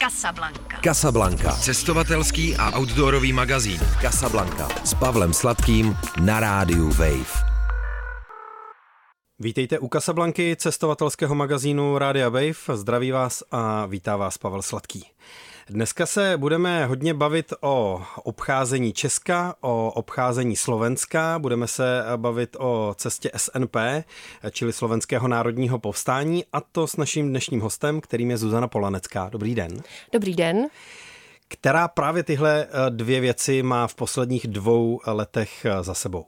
Casablanca. Casablanca. Cestovatelský a outdoorový magazín. Casablanca. S Pavlem Sladkým na rádiu Wave. Vítejte u Casablanky, cestovatelského magazínu Rádia Wave. Zdraví vás a vítá vás Pavel Sladký. Dneska se budeme hodně bavit o obcházení Česka, o obcházení Slovenska, budeme se bavit o cestě SNP, čili Slovenského národního povstání, a to s naším dnešním hostem, kterým je Zuzana Polanecká. Dobrý den. Dobrý den. Která právě tyhle dvě věci má v posledních dvou letech za sebou.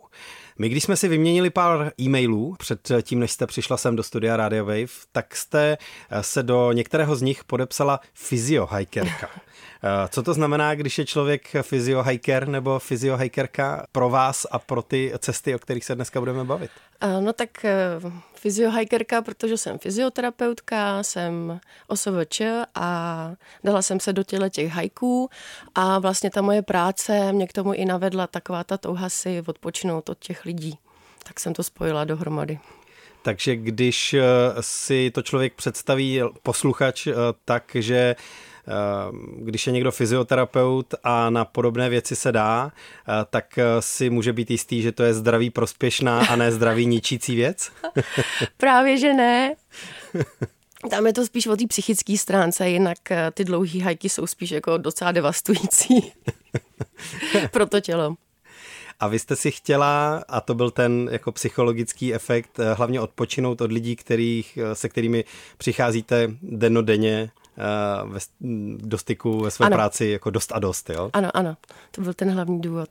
My, když jsme si vyměnili pár e-mailů před tím, než jste přišla sem do studia Radio Wave, tak jste se do některého z nich podepsala fyziohajkerka. Co to znamená, když je člověk fyziohiker nebo fyziohikerka pro vás a pro ty cesty, o kterých se dneska budeme bavit? No tak eh, fyziohikerka, protože jsem fyzioterapeutka, jsem OSVČ a dala jsem se do těle těch hajků a vlastně ta moje práce mě k tomu i navedla taková ta touha si odpočinout od těch lidí. Tak jsem to spojila dohromady. Takže když eh, si to člověk představí, posluchač, eh, takže když je někdo fyzioterapeut a na podobné věci se dá, eh, tak eh, si může být jistý, že to je zdraví prospěšná a ne zdraví ničící věc? Právě, že ne. Tam je to spíš o té psychické stránce, jinak eh, ty dlouhé hajky jsou spíš jako docela devastující pro to tělo. A vy jste si chtěla, a to byl ten jako psychologický efekt, hlavně odpočinout od lidí, kterých, se kterými přicházíte dennodenně Eh, ve, do styku ve své ano. práci jako dost a dost, jo? Ano, ano, to byl ten hlavní důvod.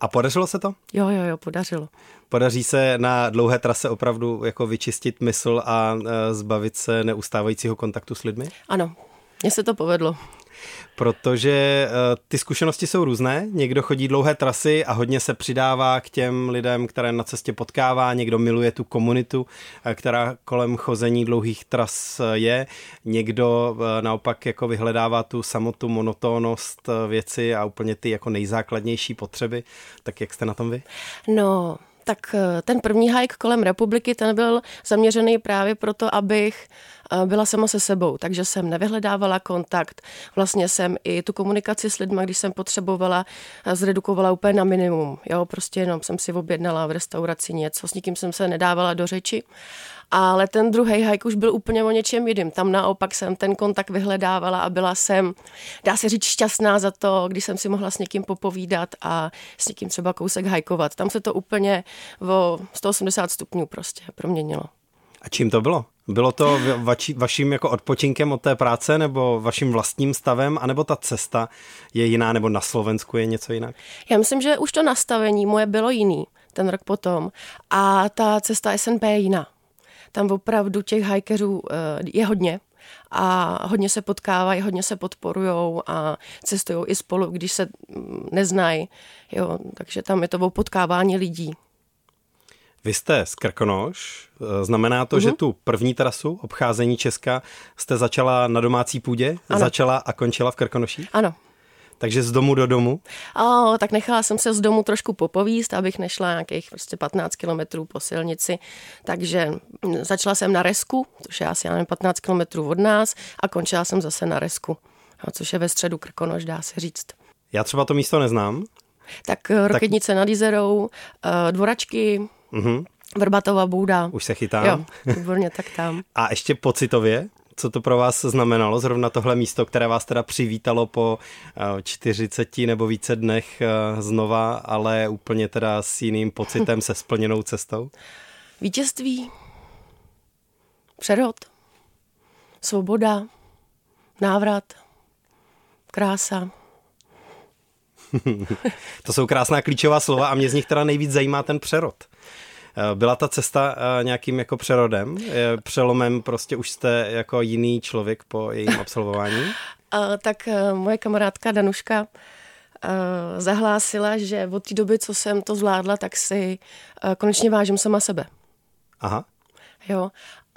A podařilo se to? Jo, jo, jo, podařilo. Podaří se na dlouhé trase opravdu jako vyčistit mysl a eh, zbavit se neustávajícího kontaktu s lidmi? Ano, mně se to povedlo protože eh, ty zkušenosti jsou různé. Někdo chodí dlouhé trasy a hodně se přidává k těm lidem, které na cestě potkává. Někdo miluje tu komunitu, eh, která kolem chození dlouhých tras eh, je. Někdo naopak jako vyhledává tu samotu, monotónnost věci a úplně ty jako nejzákladnější potřeby. Tak jak jste na tom vy? No, tak ten první hike kolem republiky, ten byl zaměřený právě proto, abych byla sama se sebou, takže jsem nevyhledávala kontakt. Vlastně jsem i tu komunikaci s lidmi, když jsem potřebovala, zredukovala úplně na minimum. Jo, prostě jenom jsem si objednala v restauraci něco, s nikým jsem se nedávala do řeči. Ale ten druhý hike už byl úplně o něčem jiným. Tam naopak jsem ten kontakt vyhledávala a byla jsem, dá se říct, šťastná za to, když jsem si mohla s někým popovídat a s někým třeba kousek hajkovat. Tam se to úplně o 180 stupňů prostě proměnilo. A čím to bylo? Bylo to vači, vaším jako odpočinkem od té práce nebo vaším vlastním stavem, anebo ta cesta je jiná, nebo na Slovensku je něco jinak? Já myslím, že už to nastavení moje bylo jiný ten rok potom a ta cesta SNP je jiná. Tam opravdu těch hajkerů eh, je hodně a hodně se potkávají, hodně se podporují a cestují i spolu, když se mm, neznají. Jo, takže tam je to o potkávání lidí. Vy jste z Krkonoš, eh, znamená to, uh-huh. že mhm. tu první trasu obcházení Česka jste začala na domácí půdě, ano. začala a končila v Krkonoší? Ano. Takže z domu do domu? O, tak nechala jsem se z domu trošku popovíst, abych nešla nějakých prostě 15 kilometrů po silnici. Takže začala jsem na Resku, což je asi nevím, 15 kilometrů od nás, a končila jsem zase na Resku, což je ve středu Krkonoš, dá se říct. Já třeba to místo neznám. Tak Rokednice tak... nad Jizerou, eh, Dvoračky, Mm-hmm. Vrbatová bouda. Už se chytám. Jo, výborně, tak tam. A ještě pocitově, co to pro vás znamenalo, zrovna tohle místo, které vás teda přivítalo po 40 eh, nebo více dnech eh, znova, ale úplně teda s jiným pocitem, se splněnou cestou? Vítězství, přerod, svoboda, návrat, krása. to jsou krásná klíčová slova a mě z nich teda nejvíc zajímá ten přerod. Eh, byla ta cesta eh, nějakým jako přerodem? Přelomem prostě už jste jako jiný člověk po jejím absolvování? tak eh, moje kamarádka Danuška zahlásila, že od té doby, co jsem to zvládla, tak si konečně vážím sama sebe. Aha. Jo.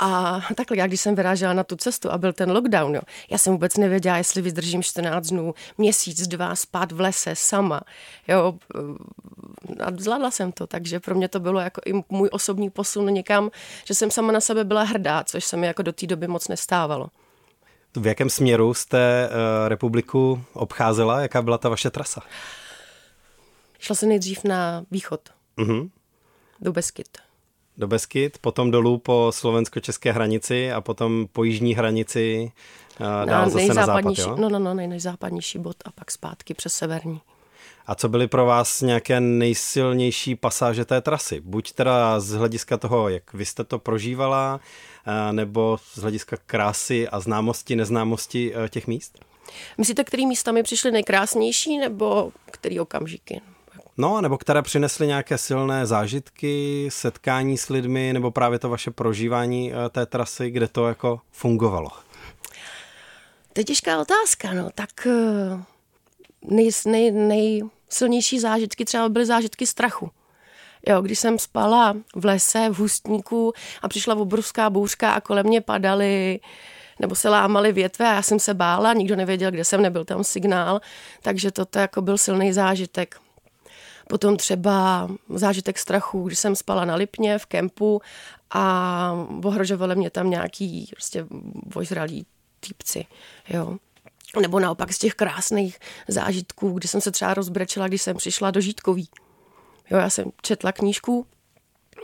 A takhle, já když jsem vyrážela na tu cestu a byl ten lockdown, jo, já jsem vůbec nevěděla, jestli vydržím 14 dnů, měsíc, dva, spát v lese sama. Jo, a zvládla jsem to, takže pro mě to bylo jako i můj osobní posun někam, že jsem sama na sebe byla hrdá, což se mi jako do té doby moc nestávalo. V jakém směru jste uh, republiku obcházela? Jaká byla ta vaše trasa? Šla jsem nejdřív na východ. Uh-huh. Do Beskyt. Do Beskyt, potom dolů po slovensko-české hranici a potom po jižní hranici uh, dál zase na západ, jo? No, no, no, nejzápadnější bod a pak zpátky přes severní. A co byly pro vás nějaké nejsilnější pasáže té trasy? Buď teda z hlediska toho, jak vy jste to prožívala, nebo z hlediska krásy a známosti, neznámosti e, těch míst? Myslíte, který místa mi přišly nejkrásnější, nebo který okamžiky? No, nebo které přinesly nějaké silné zážitky, setkání s lidmi, nebo právě to vaše prožívání e, té trasy, kde to jako fungovalo? To je těžká otázka, no. Tak e, nej, nej, nejsilnější zážitky třeba byly zážitky strachu. Jo, když jsem spala v lese, v hustníku a přišla obrovská bouřka a kolem mě padaly nebo se lámaly větve a já jsem se bála, nikdo nevěděl, kde jsem, nebyl tam signál, takže toto jako byl silný zážitek. Potom třeba zážitek strachu, když jsem spala na Lipně v kempu a ohrožovali mě tam nějaký prostě vojzralí týpci, jo. Nebo naopak z těch krásných zážitků, kdy jsem se třeba rozbrečela, když jsem přišla do Žítkový. Jo, já jsem četla knížku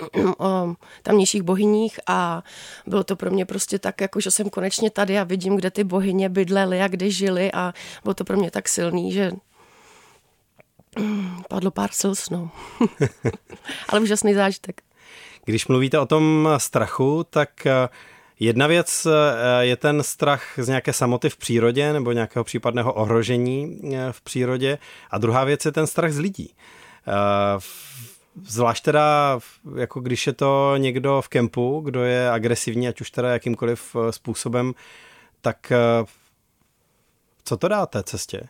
o tamnějších bohyních a bylo to pro mě prostě tak, jako že jsem konečně tady a vidím, kde ty bohyně bydlely a kde žily a bylo to pro mě tak silný, že padlo pár slz, no. Ale úžasný zážitek. Když mluvíte o tom strachu, tak eh, Jedna věc eh, je ten strach z nějaké samoty v přírodě nebo nějakého případného ohrožení eh, v přírodě a druhá věc je ten strach z lidí. Zvlášť teda, jako když je to někdo v kempu, kdo je agresivní, ať už teda jakýmkoliv způsobem, tak co to dá té cestě?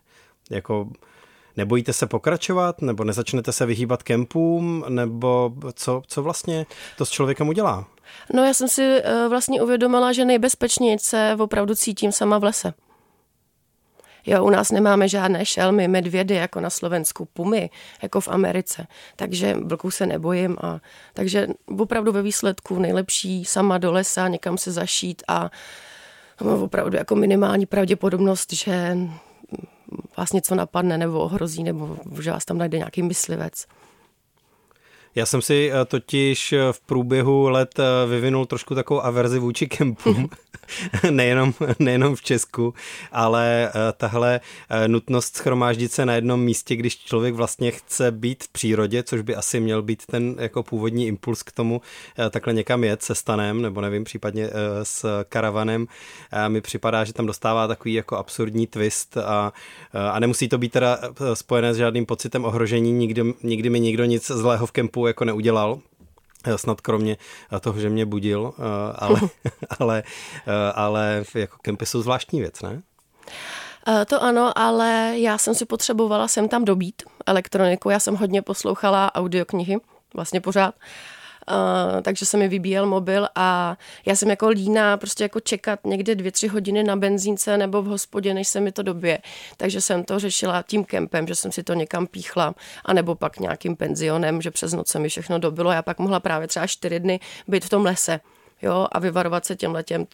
Jako Nebojíte se pokračovat, nebo nezačnete se vyhýbat kempům, nebo co, co vlastně to s člověkem udělá? No já jsem si eh, vlastně uvědomila, že nejbezpečněji se opravdu cítím sama v lese. Jo, u nás nemáme žádné šelmy, medvědy jako na Slovensku, pumy jako v Americe, takže vlků se nebojím a takže opravdu ve výsledku nejlepší sama do lesa, někam se zašít a opravdu jako minimální pravděpodobnost, že vás něco napadne nebo ohrozí, nebo že vás tam najde nějaký myslivec. Já jsem si eh, totiž eh, v průběhu let eh, vyvinul trošku takovou averzi vůči kempům, nejenom, nejenom v Česku, ale tahle nutnost schromáždit se na jednom místě, když člověk vlastně chce být v přírodě, což by asi měl být ten jako původní impuls k tomu takhle někam jet se stanem, nebo nevím, případně s karavanem, mi připadá, že tam dostává takový jako absurdní twist a, a nemusí to být teda spojené s žádným pocitem ohrožení, nikdy, nikdy mi nikdo nic zlého v kempu jako neudělal, eh, snad kromě toho, že mě budil, eh, ale, ale, eh, ale jako kempy jsou zvláštní věc, ne? To ano, ale já jsem si potřebovala sem tam dobít elektroniku. Já jsem hodně poslouchala audioknihy, vlastně pořád. Uh, takže se mi vybíjel mobil a já jsem jako líná prostě jako čekat někde dvě, tři hodiny na benzínce nebo v hospodě, než se mi to době. Takže jsem to řešila tím kempem, že jsem si to někam píchla, anebo pak nějakým penzionem, že přes noc se mi všechno dobilo. Já pak mohla právě třeba čtyři dny být v tom lese jo, a vyvarovat se těm letěm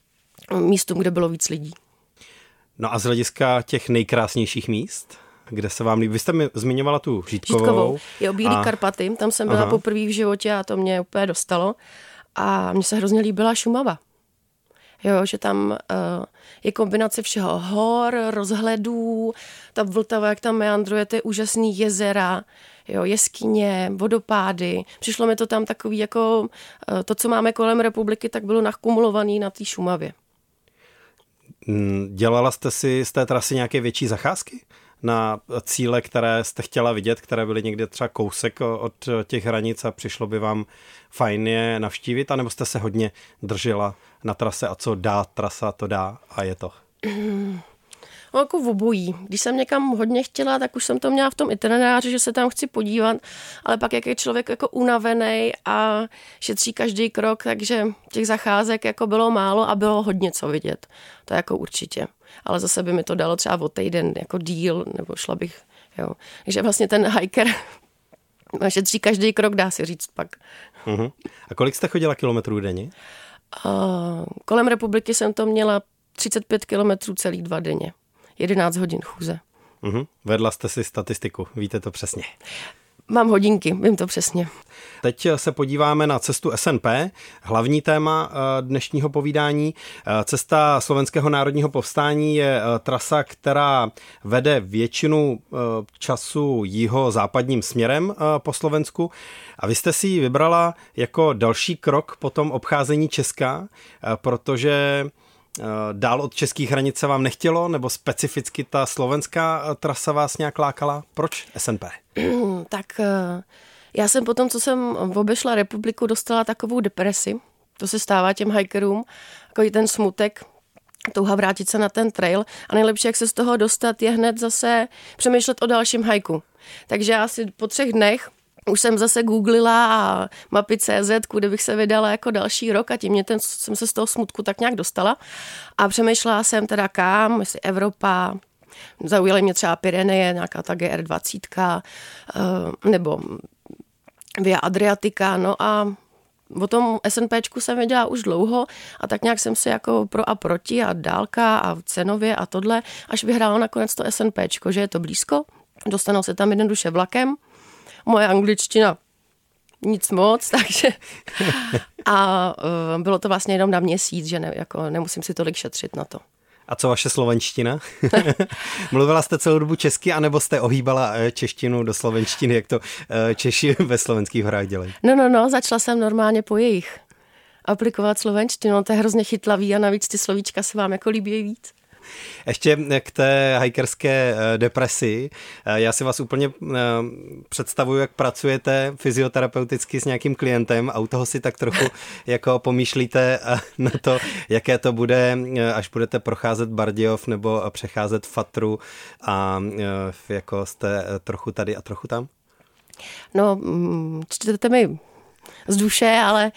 místům, kde bylo víc lidí. No a z hlediska těch nejkrásnějších míst? Kde se vám líbí. Vy jste mi zmiňovala tu Žítkovou. Žítkovou. Jo, Bílý a... Karpaty, tam jsem byla Aha. poprvé v životě a to mě úplně dostalo. A mně se hrozně líbila Šumava. Jo, že tam uh, je kombinace všeho hor, rozhledů, ta Vltava, jak tam meandruje, ty úžasný jezera, jo, jeskyně, vodopády. Přišlo mi to tam takový jako uh, to, co máme kolem republiky, tak bylo nakumulovaný na té Šumavě. Mm, dělala jste si z té trasy nějaké větší zacházky? Na cíle, které jste chtěla vidět, které byly někde třeba kousek od těch hranic a přišlo by vám fajn je navštívit, anebo jste se hodně držela na trase a co dá trasa, to dá a je to? No, jako v obojí. Když jsem někam hodně chtěla, tak už jsem to měla v tom itineráři, že se tam chci podívat, ale pak jak je člověk jako unavený a šetří každý krok, takže těch zacházek jako bylo málo a bylo hodně co vidět. To jako určitě. Ale zase by mi to dalo třeba o týden jako díl, nebo šla bych, jo. Takže vlastně ten hiker šetří každý krok, dá se říct pak. Uh-huh. A kolik jste chodila kilometrů denně? Uh, kolem republiky jsem to měla 35 kilometrů celý dva denně. 11 hodin chůze. Mhm. Vedla jste si statistiku, víte to přesně. Mám hodinky, vím to přesně. Teď se podíváme na cestu SNP. Hlavní téma eh, dnešního povídání. Eh, cesta Slovenského národního povstání je eh, trasa, která vede většinu času jího západním směrem po Slovensku. A vy jste si ji vybrala jako další krok po tom obcházení Česka, protože dál od českých hranic se vám nechtělo, nebo specificky ta slovenská trasa vás nějak lákala? Proč SNP? tak já jsem potom, co jsem obešla republiku, dostala takovou depresi. To se stává těm hikerům, takový ten smutek, touha vrátit se na ten trail a nejlepší, jak se z toho dostat, je hned zase přemýšlet o dalším hajku. Takže asi po třech dnech už jsem zase googlila a mapy CZ, kudy bych se vydala jako další rok a tím mě ten, jsem se z toho smutku tak nějak dostala. A přemýšlela jsem teda kam, jestli Evropa, zaujaly mě třeba Pyreneje, nějaká ta GR20, eh, nebo Via Adriatica, no a o tom SNPčku jsem věděla už dlouho a tak nějak jsem si jako pro a proti a dálka a cenově a tohle, až vyhrálo nakonec to SNPčko, že je to blízko, dostanou se tam jednoduše vlakem, moje angličtina nic moc, takže a uh, bylo to vlastně jenom na měsíc, že ne, jako nemusím si tolik šetřit na to. A co vaše slovenština? Mluvila jste celou dobu česky, anebo jste ohýbala eh, češtinu do slovenštiny, jak to eh, Češi ve slovenských horách dělají? No, no, no, začala jsem normálně po jejich aplikovat slovenštinu, to je hrozně chytlavý a navíc ty slovíčka se vám jako líbí víc. Ještě k té hikerské eh, depresi. Eh, já si vás úplně eh, představuju, jak pracujete fyzioterapeuticky s nějakým klientem a u toho si tak trochu jako pomýšlíte na to, jaké to bude, až budete procházet Bardějov nebo přecházet Fatru a jako jste trochu tady a trochu tam? No, mm, čtete mi z duše, ale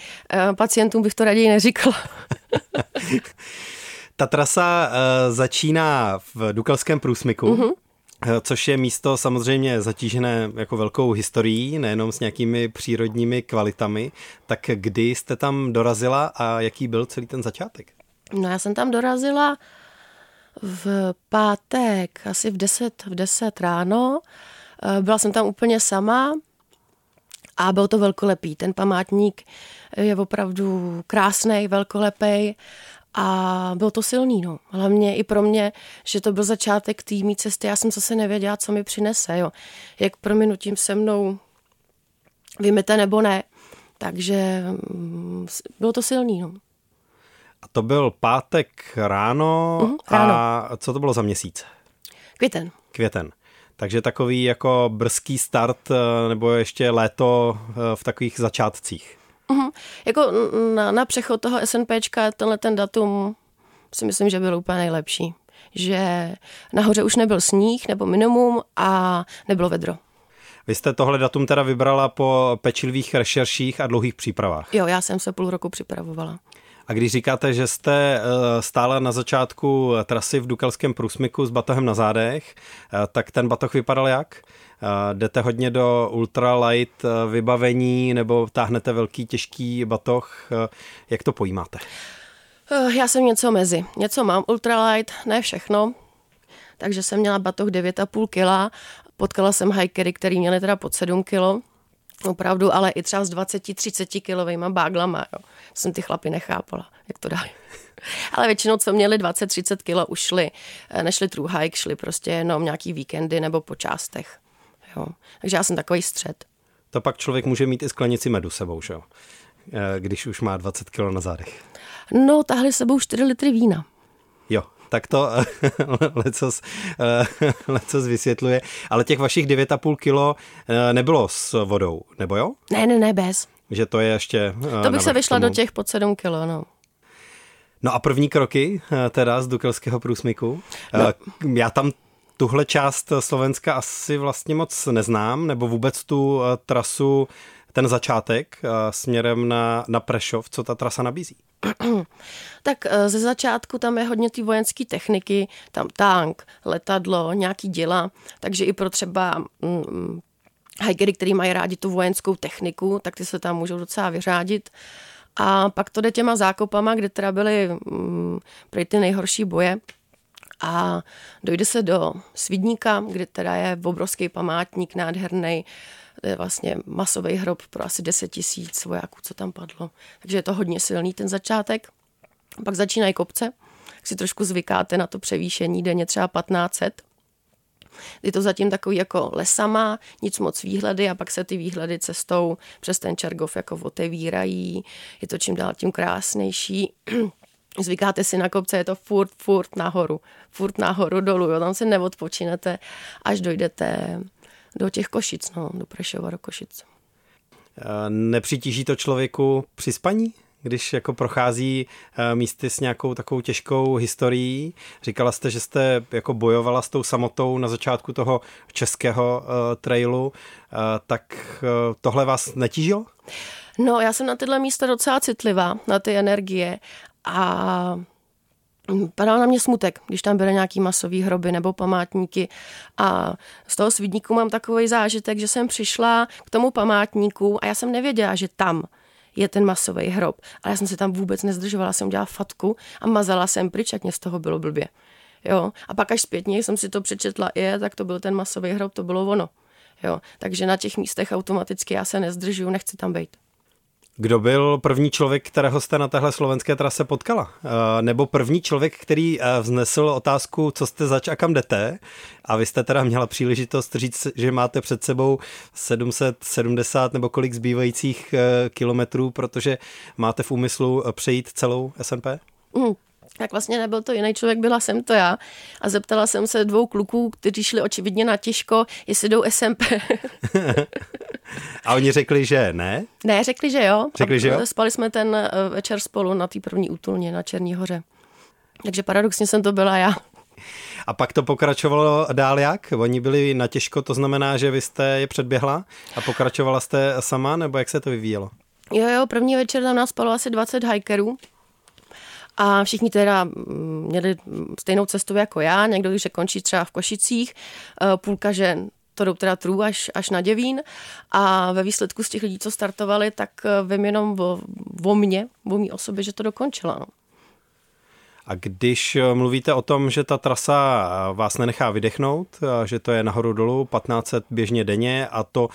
pacientům bych to raději neříkala. Ta trasa uh, začíná v Dukalském průsmyku. Mm-hmm což je místo samozřejmě zatížené jako velkou historií, nejenom s nějakými přírodními kvalitami. Tak kdy jste tam dorazila a jaký byl celý ten začátek? No já jsem tam dorazila v pátek, asi v 10, v 10 ráno. Eh, byla jsem tam úplně sama a byl to velkolepý. Ten památník je opravdu krásný, velkolepý a bylo to silný, no. Hlavně i pro mě, že to byl začátek té cesty. Já jsem zase nevěděla, co mi přinese, jo. Jak prominutím se mnou vymete nebo ne. Takže mm, bylo to silný, no. A to byl pátek ráno, uh-huh, ráno. a co to bylo za měsíc? Květen. Květen. Takže takový jako brzký start eh, nebo ještě léto eh, v takových začátcích. Uh-huh. Jako na, na přechod toho SNPčka tenhle ten datum si myslím, že byl úplně nejlepší. Že nahoře už nebyl sníh nebo minimum a nebylo vedro. Vy jste tohle datum teda vybrala po pečlivých rešerších a dlouhých přípravách. Jo, já jsem se půl roku připravovala. A když říkáte, že jste eh, stála na začátku trasy v Dukelském průsmyku s batohem na zádech, eh, tak ten batoh vypadal jak? Eh, jdete hodně do ultralight vybavení nebo táhnete velký těžký batoh? Jak to pojímáte? Já jsem něco mezi. Něco mám ultralight, ne všechno. Takže jsem měla batoh 9,5 kg. Potkala jsem hikery, který měli teda pod 7 kg Opravdu, ale i třeba s 20-30 kilovými báglama. Jo. Jsem ty chlapy nechápala, jak to dali. ale většinou, co měli 20-30 kilo, už šli, eh, nešli true hike, šli prostě jenom nějaký víkendy nebo po částech. Jo. Takže já jsem takový střed. To pak člověk může mít i sklenici medu sebou, že jo? Eh, když už má 20 kilo na zádech. No, tahli sebou 4 litry vína. Jo, tak to lecos, eh, lecos vysvětluje. Ale těch vašich 9,5 kilo eh, nebylo s vodou, nebo jo? Ne, ne, ne, bez. Že to je ještě... Eh, to bych se vyšla tomu. do těch pod 7 kilo, no. No a první kroky teda z Dukelského průsmyku. No. Já tam tuhle část Slovenska asi vlastně moc neznám, nebo vůbec tu trasu, ten začátek směrem na, na Prešov, co ta trasa nabízí? tak eh, ze začátku tam je hodně ty vojenské techniky, tam tank, letadlo, nějaký děla, takže i pro třeba mm, hikery, který mají rádi tu vojenskou techniku, tak ty se tam můžou docela vyřádit. A pak to jde těma zákopama, kde teda byly mm, ty nejhorší boje. A dojde se do Svidníka, kde teda je obrovský památník nádherný, to je vlastně masový hrob pro asi 10 tisíc vojáků, co tam padlo. Takže je to hodně silný ten začátek. Pak začínají kopce, si trošku zvykáte na to převýšení, denně třeba 1500. Je to zatím takový jako lesama, nic moc výhledy a pak se ty výhledy cestou přes ten Čergov jako otevírají. Je to čím dál tím krásnější. Zvykáte si na kopce, je to furt, furt nahoru. Furt nahoru, dolů, jo, tam se neodpočinete, až dojdete do těch Košic, no, do Prešova, do Košic. Nepřitíží to člověku při spaní? když jako prochází eh, místy s nějakou takovou těžkou historií. Říkala jste, že jste jako bojovala s tou samotou na začátku toho českého uh, trailu, uh, tak uh, tohle vás netížilo? No, já jsem na tyhle místa docela citlivá, na ty energie a Padal na mě smutek, když tam byly nějaký masový hroby nebo památníky a z toho svídníku mám takový zážitek, že jsem přišla k tomu památníku a já jsem nevěděla, že tam je ten masový hrob. Ale já jsem se tam vůbec nezdržovala, jsem dělala fatku a mazala jsem pryč, jak mě z toho bylo blbě. Jo? A pak až zpětně jsem si to přečetla, je, tak to byl ten masový hrob, to bylo ono. Jo? Takže na těch místech automaticky já se nezdržuju, nechci tam být. Kdo byl první člověk, kterého jste na téhle slovenské trase potkala? Eh, nebo první člověk, který eh, vznesl otázku, co jste zač a kam jdete? A vy jste teda měla příležitost říct, že máte před sebou 770 nebo kolik zbývajících eh, kilometrů, protože máte v úmyslu přejít celou SNP? Mm, tak vlastně nebyl to jiný člověk, byla jsem to já. A zeptala jsem se dvou kluků, kteří šli očividně na těžko, jestli jdou SMP. a oni řekli, že ne? Ne, řekli, že jo. Řekli, že jo? Spali jsme ten eh, večer spolu na té první útulně na Černí hoře. Takže paradoxně jsem to byla já. A pak to pokračovalo dál jak? Oni byli na těžko, to znamená, že vy jste je předběhla a pokračovala jste sama, nebo jak se to vyvíjelo? Jo, jo, první večer tam nás spalo asi 20 hikerů a všichni teda mm, měli stejnou cestu jako já, někdo když se končí třeba v Košicích, eh, půlka žen to jdou teda trů až, až na Děvín a ve výsledku z těch lidí, co startovali, tak eh, vím jenom o, o mně, o mý osobě, že to dokončila. No. A když eh, mluvíte o tom, že ta trasa vás nenechá vydechnout, že to je nahoru dolů 1500 běžně denně a to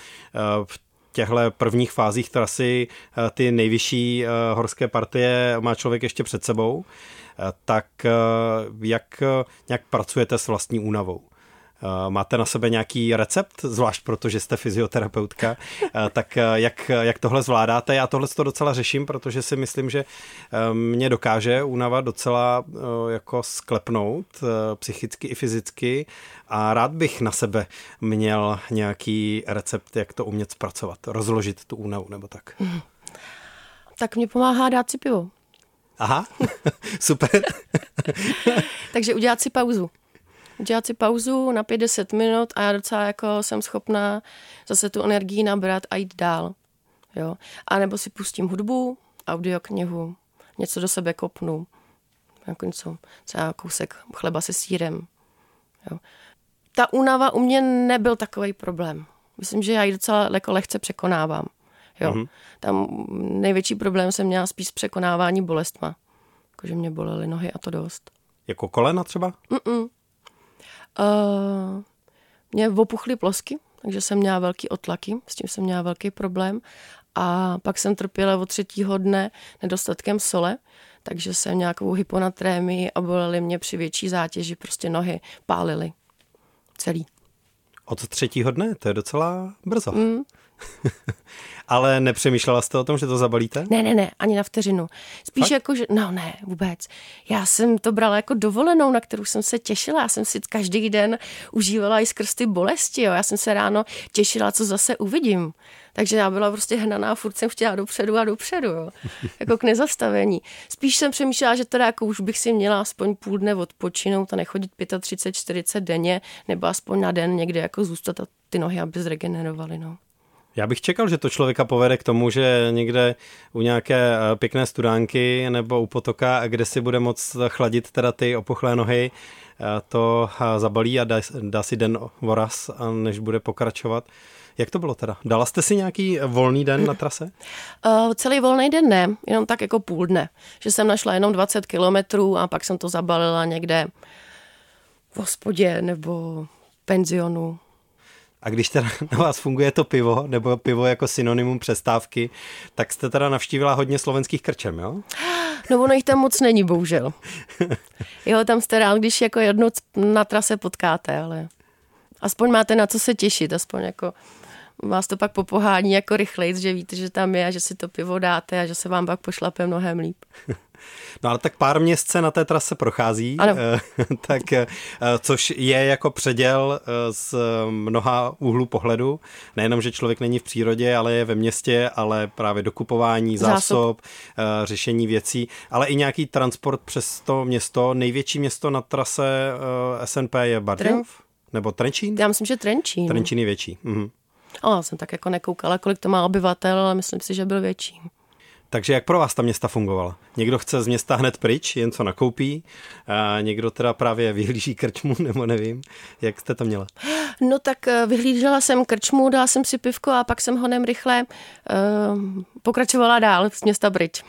v těchto prvních fázích trasy eh, ty nejvyšší eh, horské partie má člověk ještě před sebou, eh, tak jak nějak pracujete s vlastní únavou? Máte na sebe nějaký recept, zvlášť protože jste fyzioterapeutka, tak jak, jak tohle zvládáte? Já tohle to docela řeším, protože si myslím, že mě dokáže únava docela jako sklepnout psychicky i fyzicky a rád bych na sebe měl nějaký recept, jak to umět zpracovat, rozložit tu únavu nebo tak. Tak mě pomáhá dát si pivo. Aha, super. Takže udělat si pauzu. Udělat si pauzu na 50 minut a já docela jako jsem schopná zase tu energii nabrat a jít dál. Jo? A nebo si pustím hudbu, audioknihu, něco do sebe kopnu, jako něco, třeba kousek chleba se sírem. Jo ta únava u mě nebyl takový problém. Myslím, že já ji docela jako lehce překonávám. Jo. Mm-hmm. Tam největší problém jsem měla spíš s překonávání bolestma. Jakože mě bolely nohy a to dost. Jako kolena třeba? Mm-mm. Uh, mě opuchly plosky, takže jsem měla velký otlaky, s tím jsem měla velký problém. A pak jsem trpěla od třetího dne nedostatkem sole, takže jsem nějakou hyponatrémii a bolely mě při větší zátěži, prostě nohy pálily celý. Od třetího dne? To je docela brzo. Mm. Ale nepřemýšlela jste o tom, že to zabalíte? Ne, ne, ne, ani na vteřinu. Spíš Fakt? jako, že, no ne, vůbec. Já jsem to brala jako dovolenou, na kterou jsem se těšila. Já jsem si každý den užívala i skrz ty bolesti. Jo. Já jsem se ráno těšila, co zase uvidím. Takže já byla prostě hnaná, furt jsem chtěla dopředu a dopředu, jo. jako k nezastavení. Spíš jsem přemýšlela, že teda jako už bych si měla aspoň půl dne odpočinout a nechodit 35, 40 denně, nebo aspoň na den někde jako zůstat a ty nohy, aby zregenerovaly, no. Já bych čekal, že to člověka povede k tomu, že někde u nějaké eh, pěkné studánky nebo u potoka, kde si bude moc chladit teda ty opuchlé nohy, to zabalí a dá, dá si den voraz, než bude pokračovat. Jak to bylo teda? Dala jste si nějaký volný den na trase? Uh, celý volný den ne, jenom tak jako půl dne. Že jsem našla jenom 20 kilometrů a pak jsem to zabalila někde v hospodě nebo penzionu. A když teda na vás funguje to pivo, nebo pivo jako synonymum přestávky, tak jste teda navštívila hodně slovenských krčem, jo? No ono jich tam moc není, bohužel. Jo, tam jste rád, když jako jednou na trase potkáte, ale aspoň máte na co se těšit, aspoň jako vás to pak popohání jako rychlejc, že víte, že tam je a že si to pivo dáte a že se vám pak pošlape mnohem líp. No ale tak pár měst se na té trase prochází, ano. tak, eh, což je jako předěl eh, z mnoha úhlů pohledu. Nejenom, že člověk není v přírodě, ale je ve městě, ale právě dokupování zásob, zásob eh, řešení věcí, ale i nějaký transport přes to město. Největší město na trase SNP je Bardiov? Tren... Nebo Trenčín? Já myslím, že Trenčín. Trenčín je větší. Mhm. Ale já jsem tak jako nekoukala, kolik to má obyvatel, ale myslím si, že byl větší. Takže jak pro vás ta města fungovala? Někdo chce z města hned pryč, jen co nakoupí, a někdo teda právě vyhlíží krčmu, nebo nevím. Jak jste to měla? No tak eh, vyhlížela jsem krčmu, dala jsem si pivko a pak jsem honem rychle uh, pokračovala dál z města pryč.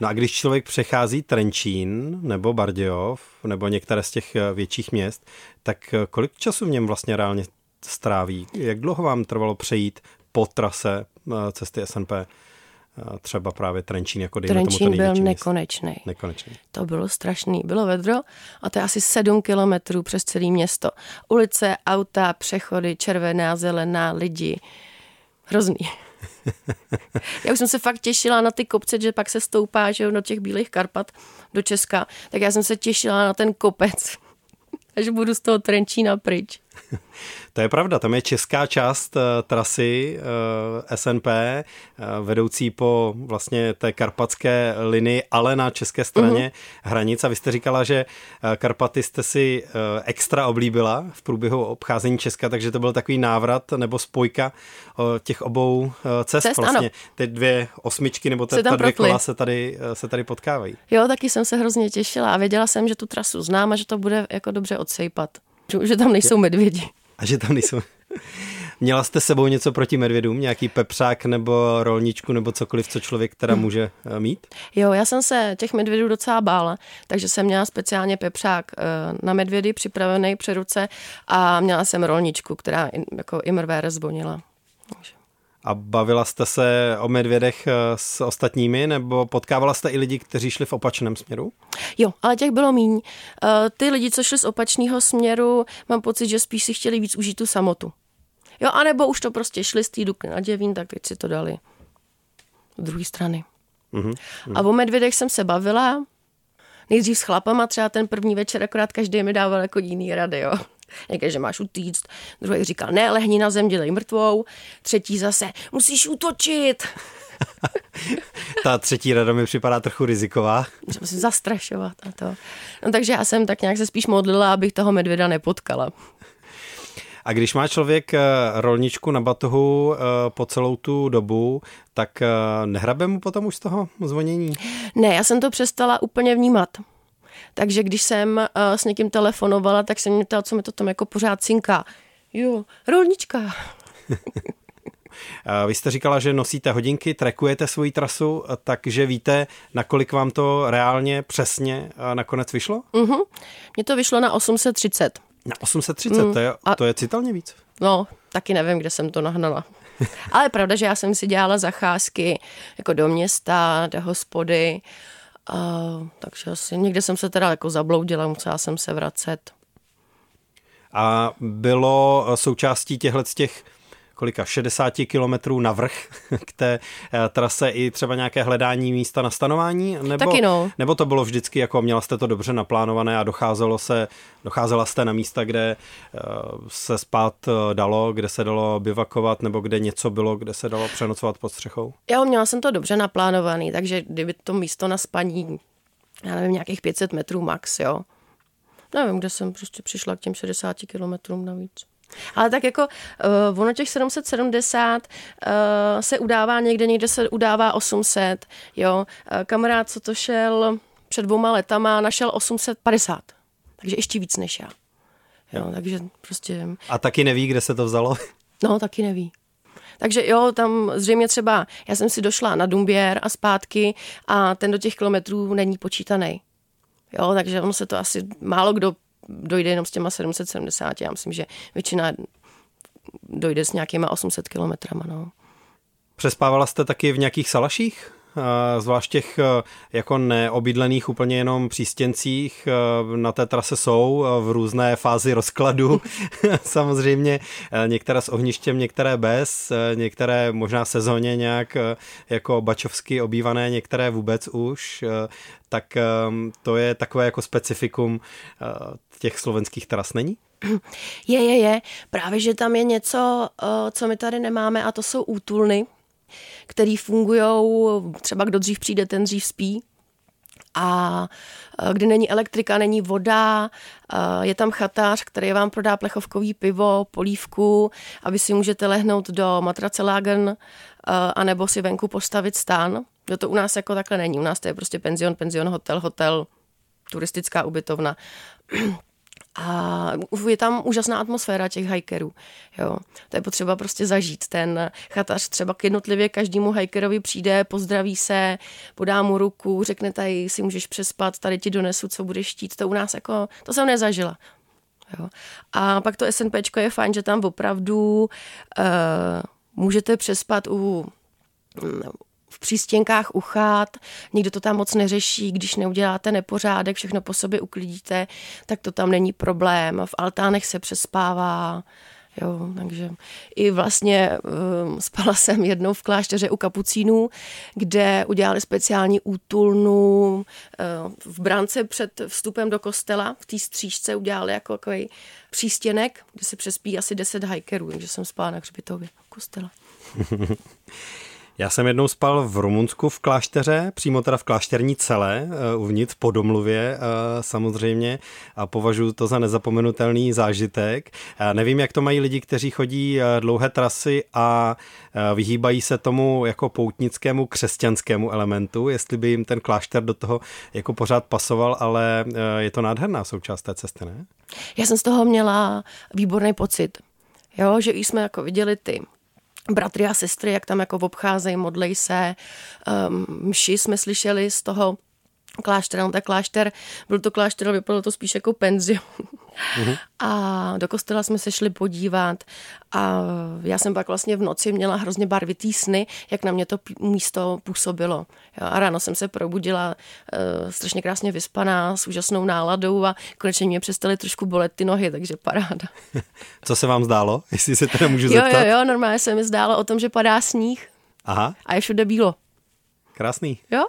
No a když člověk přechází Trenčín nebo Bardějov nebo některé z těch eh, větších měst, tak kolik času v něm vlastně reálně stráví? Jak dlouho vám trvalo přejít po trase cesty SNP? třeba právě Trenčín jako dejme Trenčín tomu byl nekonečný. nekonečný. To bylo strašný. Bylo vedro a to je asi sedm kilometrů přes celé město. Ulice, auta, přechody, červená, zelená, lidi. Hrozný. já už jsem se fakt těšila na ty kopce, že pak se stoupá že do těch bílých Karpat do Česka, tak já jsem se těšila na ten kopec, až budu z toho Trenčína pryč. To je pravda, tam je česká část uh, trasy uh, eh, SNP, uh, eh, vedoucí po vlastně té karpatské linii, ale na české straně uh-huh. hranic. A vy jste říkala, že Karpaty jste si extra oblíbila v průběhu obcházení Česka, takže to byl takový návrat nebo spojka těch obou cest. cest vlastně ano. ty dvě osmičky nebo ta, ta dvě kola se tady, se tady potkávají. Jo, taky jsem se hrozně těšila a věděla jsem, že tu trasu znám a že to bude jako dobře odsejpat. Že tam nejsou medvědi. A že tam nejsou. Měla jste sebou něco proti medvědům? Nějaký pepřák nebo rolničku nebo cokoliv, co člověk teda hmm. může eh, mít? Jo, já jsem se těch medvědů docela bála, takže jsem měla speciálně pepřák eh, na medvědy připravený při ruce a měla jsem rolničku, která jako imrvére zvonila. A bavila jste se o medvědech eh, s ostatními, nebo potkávala jste i lidi, kteří šli v opačném směru? Jo, ale těch bylo míň. Eh, ty lidi, co šli z opačného směru, mám pocit, že spíš si chtěli víc užít tu samotu. Jo, anebo už to prostě šli z té Dukny na Děvín, tak teď si to dali z druhé strany. Mm-hmm. A o medvědech jsem se bavila, nejdřív s chlapama, třeba ten první večer, akorát každý mi dával jako jiný rady, jo. Někde, že máš utíct, druhý říkal, ne, lehni na zem, dělej mrtvou, třetí zase, musíš útočit. Ta třetí rada mi připadá trochu riziková. Musím zastrašovat a to. No takže já jsem tak nějak se spíš modlila, abych toho medvěda nepotkala. A když má člověk eh, rolničku na batohu eh, po celou tu dobu, tak eh, nehrabe mu potom už z toho zvonění? Ne, já jsem to přestala úplně vnímat. Takže když jsem uh, s někým telefonovala, tak jsem mě ptala, co mi to tam jako pořád cinká. Jo, rolnička. Vy jste říkala, že nosíte hodinky, trekujete svoji trasu, takže víte, nakolik vám to reálně přesně nakonec vyšlo? Uh-huh. Mně to vyšlo na 830. Na 830, mm, to, je, a, to je citelně víc. No, taky nevím, kde jsem to nahnala. Ale pravda, že já jsem si dělala zacházky jako do města, do hospody, a, takže asi někde jsem se teda jako zabloudila, musela jsem se vracet. A bylo součástí těchto těch kolika 60 kilometrů na vrch k té eh, trase i třeba nějaké hledání místa na stanování? Nebo, Taky no. nebo to bylo vždycky jako měla jste to dobře naplánované a docházelo se, docházela jste na místa, kde eh, se spát eh, dalo, kde se dalo bivakovat nebo kde něco bylo, kde se dalo přenocovat pod střechou? Jo, měla jsem to dobře naplánovaný, takže kdyby to místo na spaní, já nevím, nějakých 500 metrů max, jo. Nevím, kde jsem prostě přišla k těm 60 kilometrům navíc. Ale tak jako uh, ono těch 770 uh, se udává někde, někde se udává 800, jo. Uh, kamarád, co to šel před dvouma letama, našel 850. takže ještě víc než já. Jo, takže prostě... A taky neví, kde se to vzalo? No, taky neví. Takže jo, tam zřejmě třeba, já jsem si došla na Dumběr a zpátky a ten do těch kilometrů není počítaný. Jo, takže ono se to asi, málo kdo dojde jenom s těma 770, já myslím, že většina dojde s nějakýma 800 kilometrama, no. Přespávala jste taky v nějakých salaších? Zvlášť těch e, jako neobydlených úplně jenom přístěncích e, na té trase jsou v různé fázi rozkladu. Samozřejmě některé s ohništěm, některé bez, některé možná sezóně nějak jako bačovsky obývané, některé vůbec už. Tak to je takové jako specifikum těch slovenských tras, není? Je, je, je. Právě, že tam je něco, co my tady nemáme a to jsou útulny který fungují, třeba kdo dřív přijde, ten dřív spí, a e, kdy není elektrika, není voda, e, je tam chatář, který vám prodá plechovkový pivo, polívku a vy si můžete lehnout do matrace Lagen e, anebo si venku postavit stán. Jo, to u nás jako takhle není. U nás to je prostě penzion, penzion, hotel, hotel, turistická ubytovna. A je tam úžasná atmosféra těch hikerů. Jo. To je potřeba prostě zažít. Ten chatař třeba k jednotlivě každému hikerovi přijde, pozdraví se, podá mu ruku, řekne tady si můžeš přespat, tady ti donesu, co budeš štít. To u nás jako, to jsem nezažila. Jo. A pak to SNPčko je fajn, že tam opravdu uh, můžete přespat u přístěnkách uchát, nikdo to tam moc neřeší, když neuděláte nepořádek, všechno po sobě uklidíte, tak to tam není problém. V altánech se přespává, Jo, takže i vlastně um, spala jsem jednou v klášteře u kapucínů, kde udělali speciální útulnu uh, v brance před vstupem do kostela, v té střížce udělali jako takový přístěnek, kde se přespí asi 10 hikerů, takže jsem spala na hřbitově kostela. Já jsem jednou spal v Rumunsku v klášteře, přímo teda v klášterní celé, eh, uvnitř po domluvě eh, samozřejmě a považuji to za nezapomenutelný zážitek. Já nevím, jak to mají lidi, kteří chodí eh, dlouhé trasy a vyhýbají se tomu jako poutnickému křesťanskému elementu, jestli by jim ten klášter do toho jako pořád pasoval, ale je to nádherná součást té cesty, ne? Já jsem z toho měla výborný pocit. Jo, že jsme jako viděli ty bratry a sestry, jak tam jako obcházejí, modlej se. Um, mši jsme slyšeli z toho kláštera, no tak klášter, byl to klášter, ale vypadalo to spíš jako penzion. Uh-huh. A do kostela jsme se šli podívat a já jsem pak vlastně v noci měla hrozně barvitý sny, jak na mě to místo působilo. Jo, a ráno jsem se probudila uh, strašně krásně vyspaná, s úžasnou náladou a konečně mě přestaly trošku bolet ty nohy, takže paráda. Co se vám zdálo, jestli se teda můžu zeptat? Jo, jo, jo, normálně se mi zdálo o tom, že padá sníh Aha. a je všude bílo. Krásný. Jo?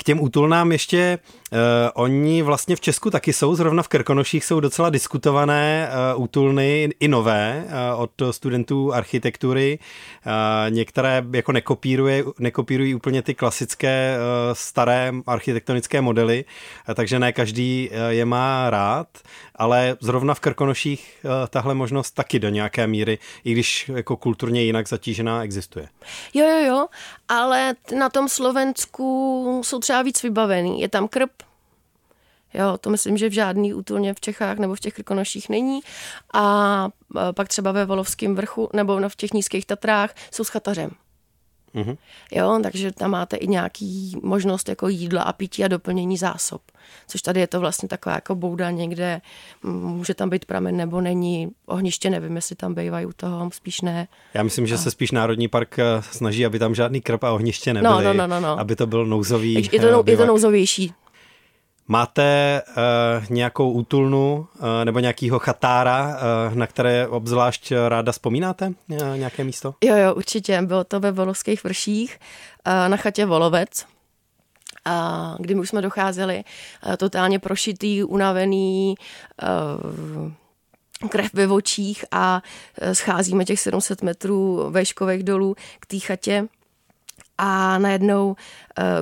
K těm útulnám ještě, uh, oni vlastně v Česku taky jsou, zrovna v Krkonoších jsou docela diskutované uh, útulny, i nové, uh, od studentů architektury. Uh, některé jako nekopíruje, nekopírují úplně ty klasické uh, staré architektonické modely, uh, takže ne každý uh, je má rád, ale zrovna v Krkonoších uh, tahle možnost taky do nějaké míry, i když jako kulturně jinak zatížená existuje. Jo, jo, jo, ale na tom Slovensku jsou třeba víc vybavený. Je tam krb, Jo, to myslím, že v žádný útulně v Čechách nebo v těch Krkonoších není. A pak třeba ve Volovském vrchu nebo v těch nízkých Tatrách jsou s chatařem. Mm-hmm. Jo, takže tam máte i nějaký možnost jako jídla a pití a doplnění zásob. Což tady je to vlastně taková jako bouda někde, může tam být pramen nebo není, ohniště nevím, jestli tam bývají u toho, spíš ne. Já myslím, že a... se spíš Národní park eh, snaží, aby tam žádný krp a ohniště no, nebyly, no, no, no, no. aby to byl nouzový Je to, je to nouzovější, Máte uh, nějakou útulnu uh, nebo nějakýho chatára, uh, na které obzvlášť ráda vzpomínáte? Uh, nějaké místo? Jo, jo, určitě. Bylo to ve Volovských vrších uh, na chatě Volovec, uh, kdy my už jsme docházeli uh, totálně prošitý, unavený, uh, krev ve očích a scházíme těch 700 metrů veškových dolů k té chatě a najednou uh,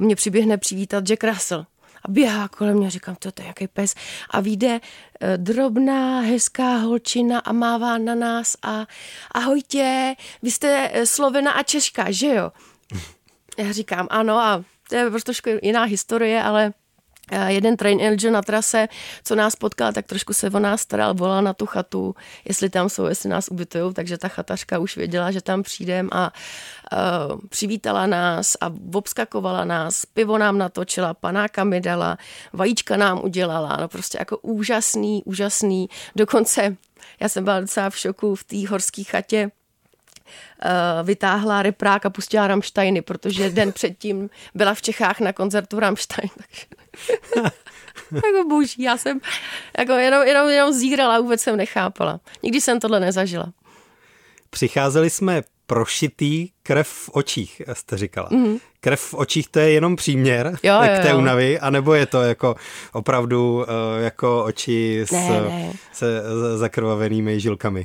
mě přiběhne přivítat Jack Russell a běhá kolem mě, říkám, to je jaký pes. A vyjde eh, drobná, hezká holčina a mává na nás a ahojtě, vy jste eh, Slovena a Češka, že jo? Já říkám, ano a to je prostě jiná historie, ale jeden train angel na trase, co nás potkal, tak trošku se o nás staral, volal na tu chatu, jestli tam jsou, jestli nás ubytují, takže ta chatařka už věděla, že tam přijdem a uh, přivítala nás a obskakovala nás, pivo nám natočila, panáka mi dala, vajíčka nám udělala, no prostě jako úžasný, úžasný, dokonce já jsem byla docela v šoku v té horské chatě, uh, vytáhla reprák a pustila Rammsteiny, protože den předtím byla v Čechách na koncertu Rammstein. Takže... boží, já jsem jako jenom, jenom, jenom zírala, vůbec jsem nechápala. Nikdy jsem tohle nezažila. Přicházeli jsme prošitý krev v očích, jste říkala. Mm-hmm. Krev v očích to je jenom příměr jo, jo, k té únavy, anebo je to jako opravdu uh, jako oči s, ne, ne. se zakrvavenými žilkami?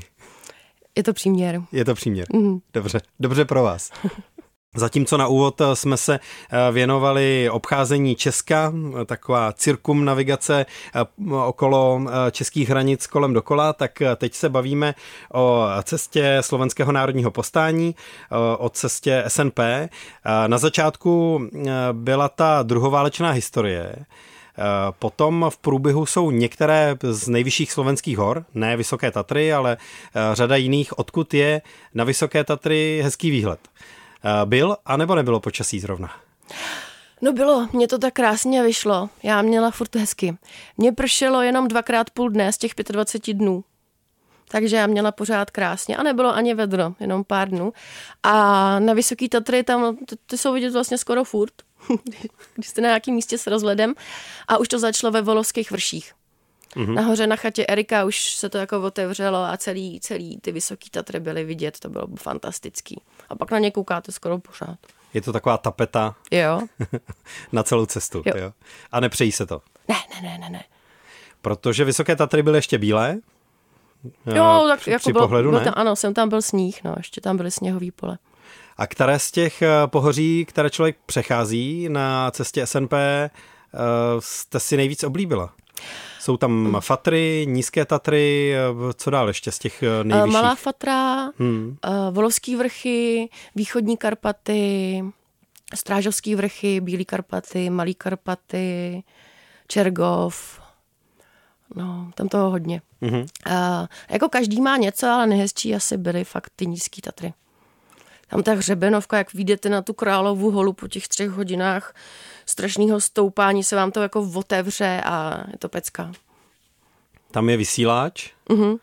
Je to příměr. Je to příměr. Mm. Dobře, dobře pro vás. Zatímco na úvod eh, jsme se eh, věnovali obcházení Česka, taková cirkum navigace eh, okolo českých hranic kolem dokola, tak teď se bavíme o cestě Slovenského národního postání, o cestě SNP. Na začátku byla ta druhoválečná historie, Potom v průběhu jsou některé z nejvyšších slovenských hor, ne Vysoké Tatry, ale řada jiných, odkud je na Vysoké Tatry hezký výhled. Byl a nebo nebylo počasí zrovna? No bylo, mě to tak krásně vyšlo. Já měla furt hezky. Mně pršelo jenom dvakrát půl dne z těch 25 dnů. Takže já měla pořád krásně a nebylo ani vedro, jenom pár dnů. A na Vysoký Tatry tam, ty jsou vidět vlastně skoro furt, když jste na nějakém místě s rozhledem a už to začalo ve Volovských vrších. Mm-hmm. Nahoře na chatě Erika už se to jako otevřelo a celý, celý ty Vysoký Tatry byly vidět, to bylo fantastický. A pak na ně koukáte skoro pořád. Je to taková tapeta jo. na celou cestu. Jo. Jo. A nepřejí se to? Ne, ne, ne, ne, ne. Protože Vysoké Tatry byly ještě bílé? Jo, tak při, jako při byl, pohledu byl tam, ano, jsem tam byl sníh, no, ještě tam byly sněhový pole. A které z těch eh, pohoří, které člověk přechází na cestě SNP, eh, jste si nejvíc oblíbila? Jsou tam Fatry, Nízké Tatry, eh, co dál ještě z těch nejvyšších? Malá Fatra, hmm. Volovský vrchy, Východní Karpaty, Strážovský vrchy, Bílý Karpaty, Malý Karpaty, Čergov, No, tam toho hodně. Mm-hmm. A, jako každý má něco, ale nejhezčí asi byly fakt ty nízký Tatry. Tam ta hřebenovka, jak vyjdete na tu královu holu po těch třech hodinách strašného stoupání, se vám to jako otevře a je to pecka. Tam je vysíláč. Mm-hmm.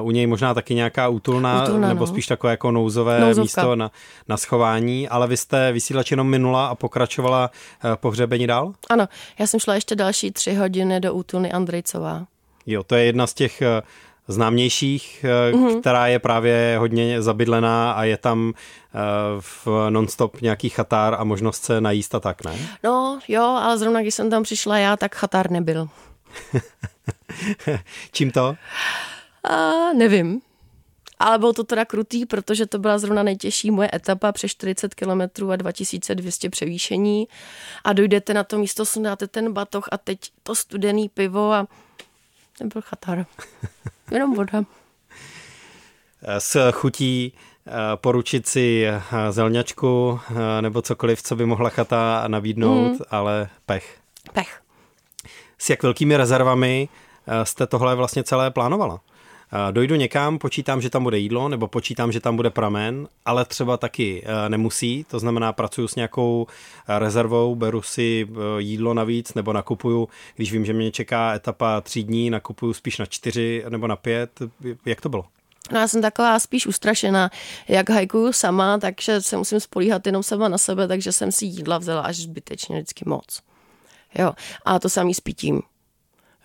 Uh, u něj možná taky nějaká útulná, Útulná, nebo no. spíš takové jako nouzové Nouzovka. místo na, na schování, ale vy jste vysílač jenom minula a pokračovala uh, po hřebení dál? Ano, já jsem šla ještě další tři hodiny do útulny Andrejcová. Jo, to je jedna z těch uh, známějších, mm-hmm. která je právě hodně zabydlená a je tam uh, v nonstop nějaký chatár a možnost se najíst a tak, ne? No jo, ale zrovna když jsem tam přišla já, tak chatár nebyl. Čím to? A nevím. Ale bylo to teda krutý, protože to byla zrovna nejtěžší moje etapa přes 40 km a 2200 převýšení a dojdete na to místo, sundáte ten batoh a teď to studený pivo a nebyl chatar. Jenom voda. S chutí eh, poručit si eh, zelňačku eh, nebo cokoliv, co by mohla chata nabídnout, mm. ale pech. Pech. S jak velkými rezervami jste tohle vlastně celé plánovala? Dojdu někam, počítám, že tam bude jídlo, nebo počítám, že tam bude pramen, ale třeba taky nemusí, to znamená, pracuji s nějakou rezervou, beru si jídlo navíc, nebo nakupuju, když vím, že mě čeká etapa tří dní, nakupuju spíš na čtyři nebo na pět. Jak to bylo? No já jsem taková spíš ustrašená, jak hajkuju sama, takže se musím spolíhat jenom sama na sebe, takže jsem si jídla vzala až zbytečně vždycky moc. Jo, a to samý s pitím.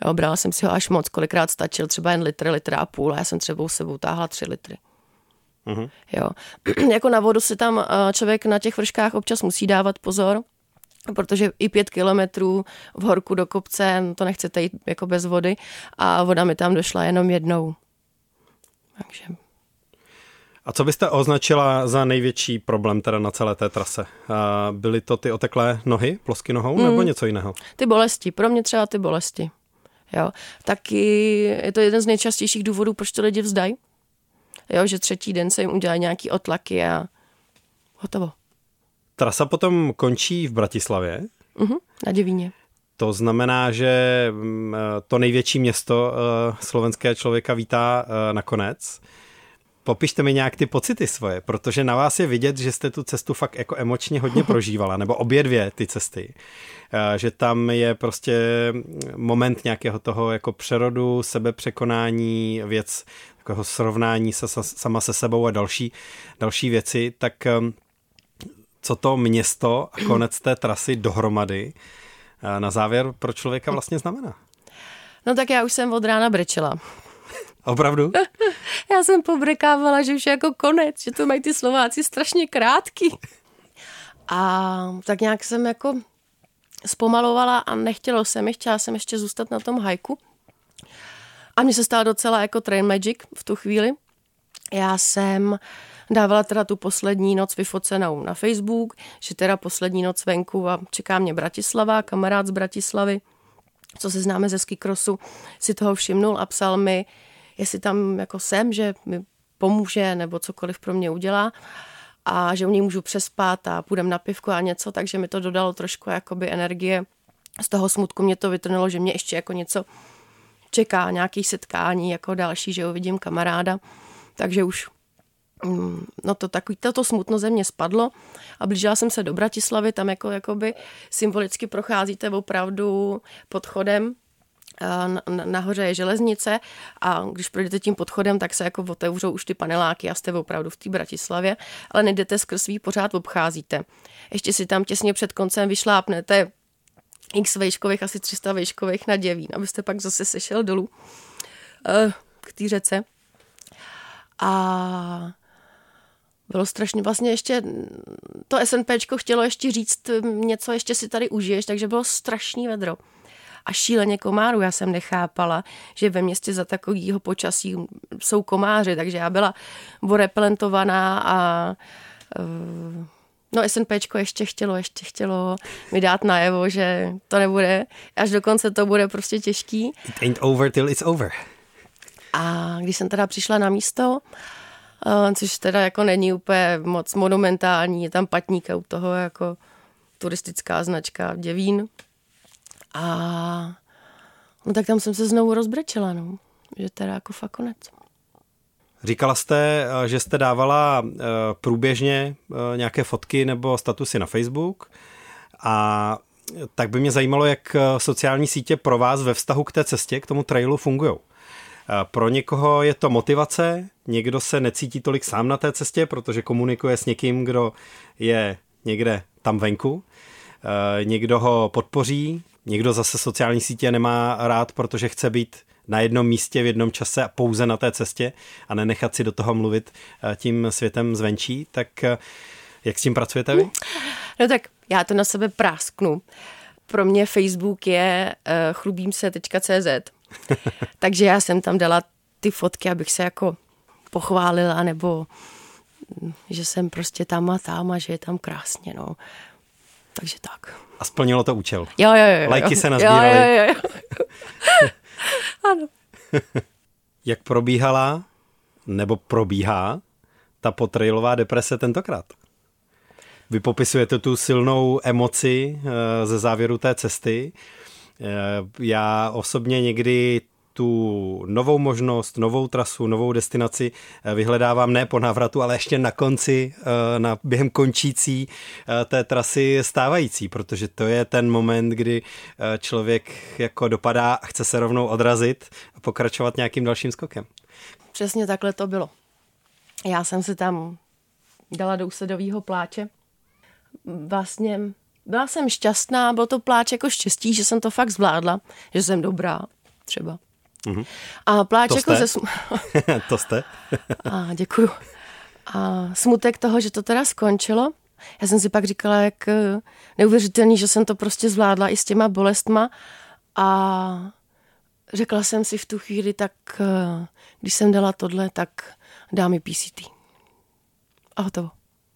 Jo, brala jsem si ho až moc, kolikrát stačil třeba jen litr, litr a půl a já jsem třeba s sebou táhla tři litry. Mhm. Jo. jako na vodu si tam eh, člověk na těch vrškách občas musí dávat pozor, protože i pět kilometrů v horku do kopce, to nechcete jít jako bez vody a voda mi tam došla jenom jednou. Takže A co byste označila za největší problém teda na celé té trase? A Byly to ty oteklé nohy, plosky nohou, nebo něco jiného? ty bolesti, pro mě třeba ty bolesti. Jo. Taky je to jeden z nejčastějších důvodů, proč to lidi vzdají. Jo, že třetí den se jim udělají nějaký otlaky a hotovo. Trasa potom končí v Bratislavě. Mhm, na Děvíně. To znamená, že mm, to největší město slovenské člověka vítá nakonec. Popište mi nějak ty pocity svoje, protože na vás je vidět, že jste tu cestu fakt jako emočně hodně prožívala, nebo obě dvě ty cesty. Že tam je prostě moment nějakého toho jako přerodu, sebepřekonání, věc takového srovnání se, sama se sebou a další, další věci, tak um, co to město a konec té trasy dohromady na závěr pro člověka vlastně znamená? No tak já už jsem od rána brečela. Opravdu? Já jsem pobrekávala, že už je jako konec, že to mají ty Slováci strašně krátký. A tak nějak jsem jako zpomalovala a nechtělo se mi, chtěla jsem ještě zůstat na tom hajku. A mně se stala docela jako train magic v tu chvíli. Já jsem dávala teda tu poslední noc vyfocenou na Facebook, že teda poslední noc venku a čeká mě Bratislava, kamarád z Bratislavy, co se známe ze skikrosu, si toho všimnul a psal mi, jestli tam jako jsem, že mi pomůže nebo cokoliv pro mě udělá. A že u něj můžu přespat a půjdem na pivko a něco, takže mi to dodalo trošku jakoby energie. Z toho smutku mě to vytrnilo, že mě ještě jako něco čeká, nějaký setkání jako další, že uvidím kamaráda, takže už mm, no to takový, toto smutno ze mě spadlo a blížila jsem se do Bratislavy, tam jako jakoby symbolicky procházíte opravdu podchodem nahoře je železnice a když projdete tím podchodem, tak se jako otevřou už ty paneláky a jste opravdu v té Bratislavě, ale nejdete skrz svý, pořád obcházíte. Ještě si tam těsně před koncem vyšlápnete x vejškových, asi 300 vejškových na Děvín, abyste pak zase sešel dolů uh, k té řece. A bylo strašně vlastně ještě, to SNPčko chtělo ještě říct něco, ještě si tady užiješ, takže bylo strašný vedro a šíleně komáru. Já jsem nechápala, že ve městě za takového počasí jsou komáři, takže já byla vorepelentovaná a uh, No SNPčko ještě chtělo, ještě chtělo mi dát najevo, že to nebude, až do konce to bude prostě těžký. It ain't over till it's over. A když jsem teda přišla na místo, uh, což teda jako není úplně moc monumentální, je tam patníka u toho jako turistická značka Děvín, a no tak tam jsem se znovu rozbrečela, no. Že teda jako fakt konec. Říkala jste, eh, že jste dávala eh, průběžně eh, nějaké fotky nebo statusy na Facebook a tak by mě zajímalo, jak sociální sítě pro vás ve vztahu k té cestě, k tomu trailu fungují. Pro někoho je to motivace, někdo se necítí tolik sám na té cestě, protože komunikuje s někým, kdo je někde tam venku. Někdo ho podpoří, Někdo zase sociální sítě nemá rád, protože chce být na jednom místě v jednom čase a pouze na té cestě a nenechat si do toho mluvit eh, tím světem zvenčí. Tak eh, jak s tím pracujete vy? No tak já to na sebe prásknu. Pro mě Facebook je uh, chlubím se.cz takže já jsem tam dala ty fotky, abych se jako pochválila nebo hm, že jsem prostě tam a tam a že je tam krásně, no. Takže tak. A splnilo to účel. Jo, jo, jo. Lajky se nazbíraly. Jo, jo, jo. ano. Jak probíhala nebo probíhá ta potrailová deprese tentokrát? Vy popisujete tu silnou emoci eh, ze závěru té cesty. Eh, já osobně někdy tu novou možnost, novou trasu, novou destinaci eh, vyhledávám ne po návratu, ale ještě na konci, eh, na během končící eh, té trasy stávající, protože to je ten moment, kdy člověk jako dopadá a chce se rovnou odrazit a pokračovat nějakým dalším skokem. Přesně takhle to bylo. Já jsem se tam dala do úsedového pláče. Vlastně byla jsem šťastná, byl to pláč jako štěstí, že jsem to fakt zvládla, že jsem dobrá třeba. Mm-hmm. A pláč to jako jste? ze... to jste? a děkuju. A smutek toho, že to teda skončilo. Já jsem si pak říkala, jak eh, neuvěřitelný, že jsem to prostě zvládla i s těma bolestma. A řekla jsem si v tu chvíli, tak eh, když jsem dala tohle, tak dá mi PCT. A hotovo.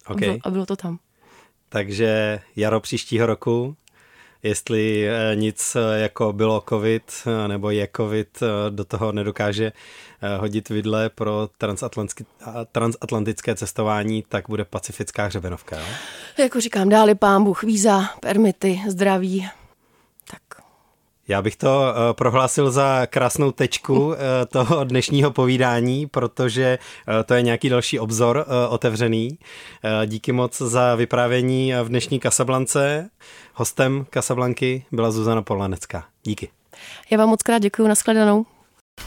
Okay. A, bylo, a bylo to tam. Takže jaro příštího roku jestli eh, nic eh, jako bylo covid eh, nebo je covid, do toho nedokáže hodit vidle pro transatlantické cestování, tak bude pacifická hřebenovka. Jo? Jako říkám, dáli pán Bůh víza, permity, zdraví, Já bych to uh, prohlásil za krásnou tečku uh, toho dnešního povídání, protože uh, to je nějaký další obzor otevřený. Díky moc za vyprávění v dnešní Kasablance. Hostem Kasablanky byla Zuzana Polanecká. Díky. Já vám moc krát děkuji, nashledanou.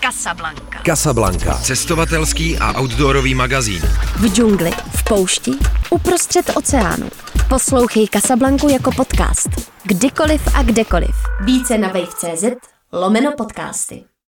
Casablanca. Casablanca. Cestovatelský a outdoorový magazín. V džungli, v poušti, uprostřed oceánu. Poslouchej Casablanku jako podcast. Kdykoliv a kdekoliv. Více na wave.cz lomeno podcasty.